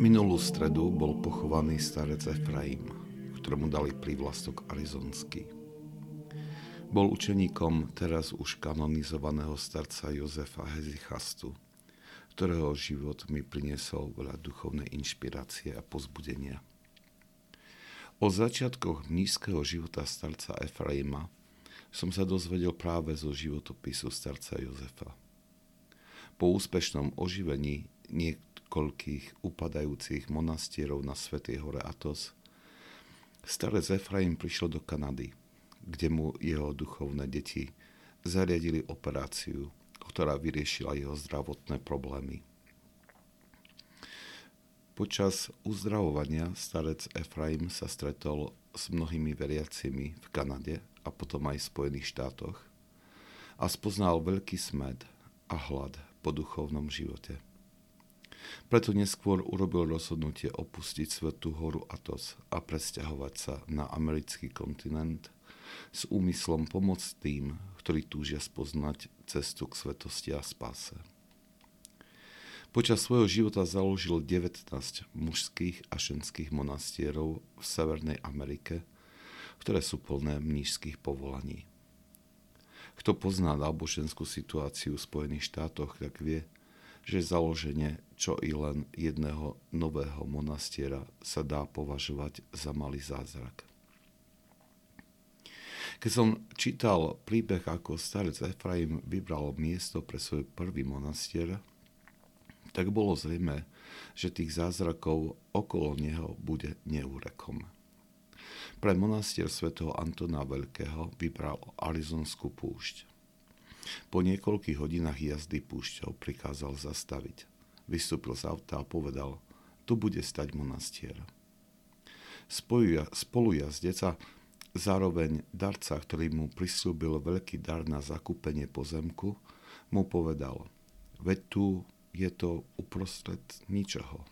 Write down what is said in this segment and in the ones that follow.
Minulú stredu bol pochovaný starec Efraim, ktorému dali prívlastok Arizonsky. Bol učeníkom teraz už kanonizovaného starca Jozefa Hezichastu, ktorého život mi priniesol veľa duchovnej inšpirácie a pozbudenia. O začiatkoch nízkeho života starca Efraima som sa dozvedel práve zo životopisu starca Jozefa. Po úspešnom oživení niekoľkých upadajúcich monastierov na Svetej hore Atos, starec Efraim prišiel do Kanady, kde mu jeho duchovné deti zariadili operáciu, ktorá vyriešila jeho zdravotné problémy. Počas uzdravovania starec Efraim sa stretol s mnohými veriacimi v Kanade a potom aj v Spojených štátoch a spoznal veľký smed a hlad po duchovnom živote. Preto neskôr urobil rozhodnutie opustiť Svetú horu Atos a presťahovať sa na americký kontinent s úmyslom pomôcť tým, ktorí túžia spoznať cestu k svetosti a spáse. Počas svojho života založil 19 mužských a ženských monastierov v Severnej Amerike, ktoré sú plné mnížských povolaní. Kto pozná náboženskú situáciu v Spojených štátoch, tak vie, že založenie čo i len jedného nového monastiera sa dá považovať za malý zázrak. Keď som čítal príbeh, ako starec Efraim vybral miesto pre svoj prvý monastier, tak bolo zrejme, že tých zázrakov okolo neho bude neúrekom. Pre monastier svätého Antona Veľkého vybral Arizonskú púšť. Po niekoľkých hodinách jazdy púšťou prikázal zastaviť. Vystúpil z auta a povedal, tu bude stať monastier. Spolujazdec a zároveň darca, ktorý mu prislúbil veľký dar na zakúpenie pozemku, mu povedal, veď tu je to uprostred ničoho.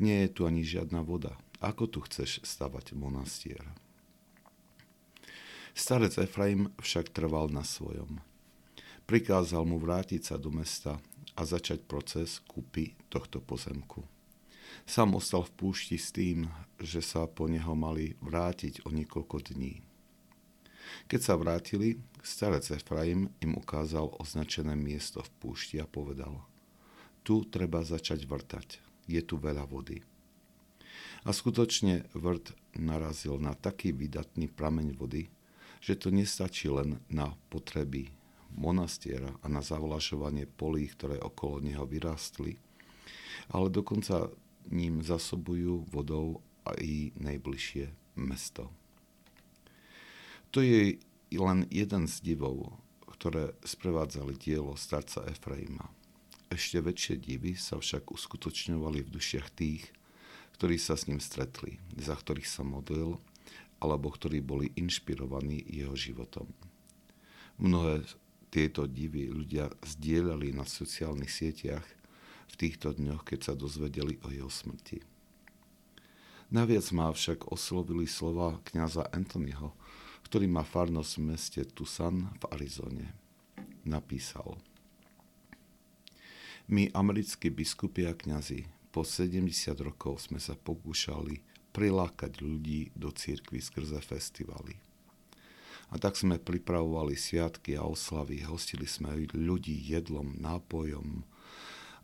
Nie je tu ani žiadna voda. Ako tu chceš stavať monastier? Starec Efraim však trval na svojom. Prikázal mu vrátiť sa do mesta a začať proces kúpy tohto pozemku. Sam ostal v púšti s tým, že sa po neho mali vrátiť o niekoľko dní. Keď sa vrátili, starec Efraim im ukázal označené miesto v púšti a povedal – tu treba začať vrtať. Je tu veľa vody. A skutočne vrt narazil na taký vydatný prameň vody, že to nestačí len na potreby monastiera a na zavlažovanie polí, ktoré okolo neho vyrástli, ale dokonca ním zasobujú vodou aj najbližšie mesto. To je len jeden z divov, ktoré sprevádzali dielo starca Efraima. Ešte väčšie divy sa však uskutočňovali v dušiach tých, ktorí sa s ním stretli, za ktorých sa modlil, alebo ktorí boli inšpirovaní jeho životom. Mnohé tieto divy ľudia zdieľali na sociálnych sieťach v týchto dňoch, keď sa dozvedeli o jeho smrti. Naviac ma však oslovili slova kňaza Anthonyho, ktorý má farnosť v meste Tucson v Arizone. Napísal – my, americkí biskupy a kňazi, po 70 rokov sme sa pokúšali prilákať ľudí do církvy skrze festivaly. A tak sme pripravovali sviatky a oslavy, hostili sme ľudí jedlom, nápojom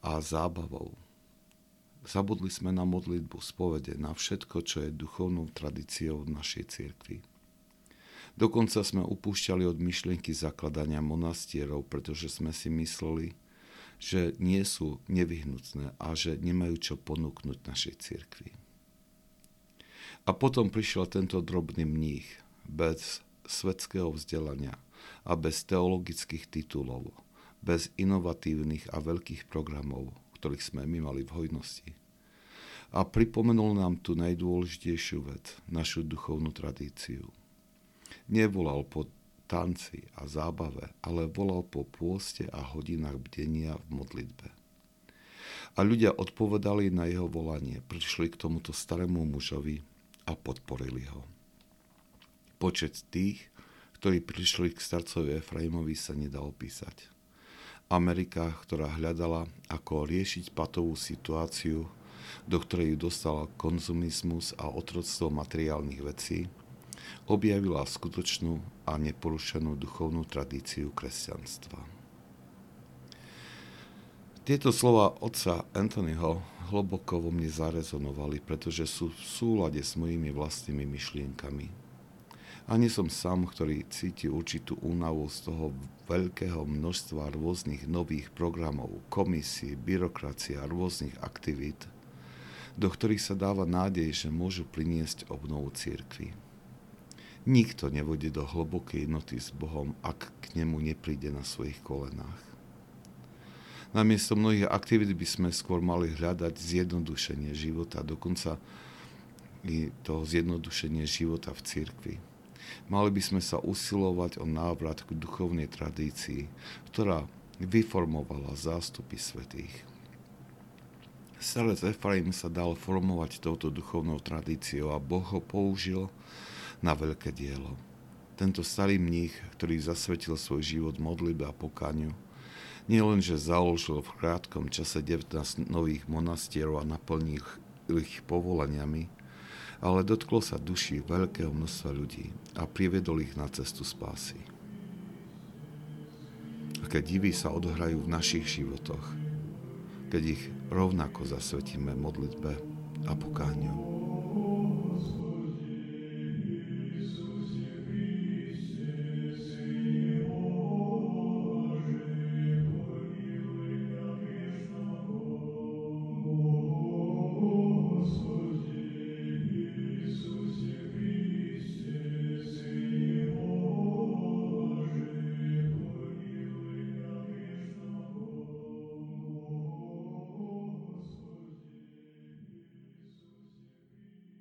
a zábavou. Zabudli sme na modlitbu, spovede, na všetko, čo je duchovnou tradíciou v našej cirkvi. Dokonca sme upúšťali od myšlienky zakladania monastierov, pretože sme si mysleli, že nie sú nevyhnutné a že nemajú čo ponúknuť našej cirkvi. A potom prišiel tento drobný mních bez svetského vzdelania a bez teologických titulov, bez inovatívnych a veľkých programov, ktorých sme my mali v hojnosti. A pripomenul nám tú najdôležitejšiu vec, našu duchovnú tradíciu. Nevolal po tanci a zábave, ale volal po pôste a hodinách bdenia v modlitbe. A ľudia odpovedali na jeho volanie, prišli k tomuto starému mužovi a podporili ho. Počet tých, ktorí prišli k starcovi Efraimovi, sa nedá opísať. Amerika, ktorá hľadala, ako riešiť patovú situáciu, do ktorej ju dostala konzumizmus a otroctvo materiálnych vecí, objavila skutočnú a neporušenú duchovnú tradíciu kresťanstva. Tieto slova otca Anthonyho hlboko vo mne zarezonovali, pretože sú v súlade s mojimi vlastnými myšlienkami. A nie som sám, ktorý cíti určitú únavu z toho veľkého množstva rôznych nových programov, komisí, byrokracie a rôznych aktivít, do ktorých sa dáva nádej, že môžu priniesť obnovu církvy. Nikto nevode do hlbokej jednoty s Bohom, ak k nemu nepríde na svojich kolenách. Namiesto mnohých aktivít by sme skôr mali hľadať zjednodušenie života, dokonca i to zjednodušenie života v cirkvi. Mali by sme sa usilovať o návrat k duchovnej tradícii, ktorá vyformovala zástupy svetých. Starec Efraim sa dal formovať touto duchovnou tradíciou a Boh ho použil na veľké dielo. Tento starý mních, ktorý zasvetil svoj život modlibe a pokáňu, nielenže založil v krátkom čase 19 nových monastierov a naplnil ich povolaniami, ale dotklo sa duší veľkého množstva ľudí a privedol ich na cestu spásy. Aké divy sa odohrajú v našich životoch, keď ich rovnako zasvetíme modlitbe a pokáňu.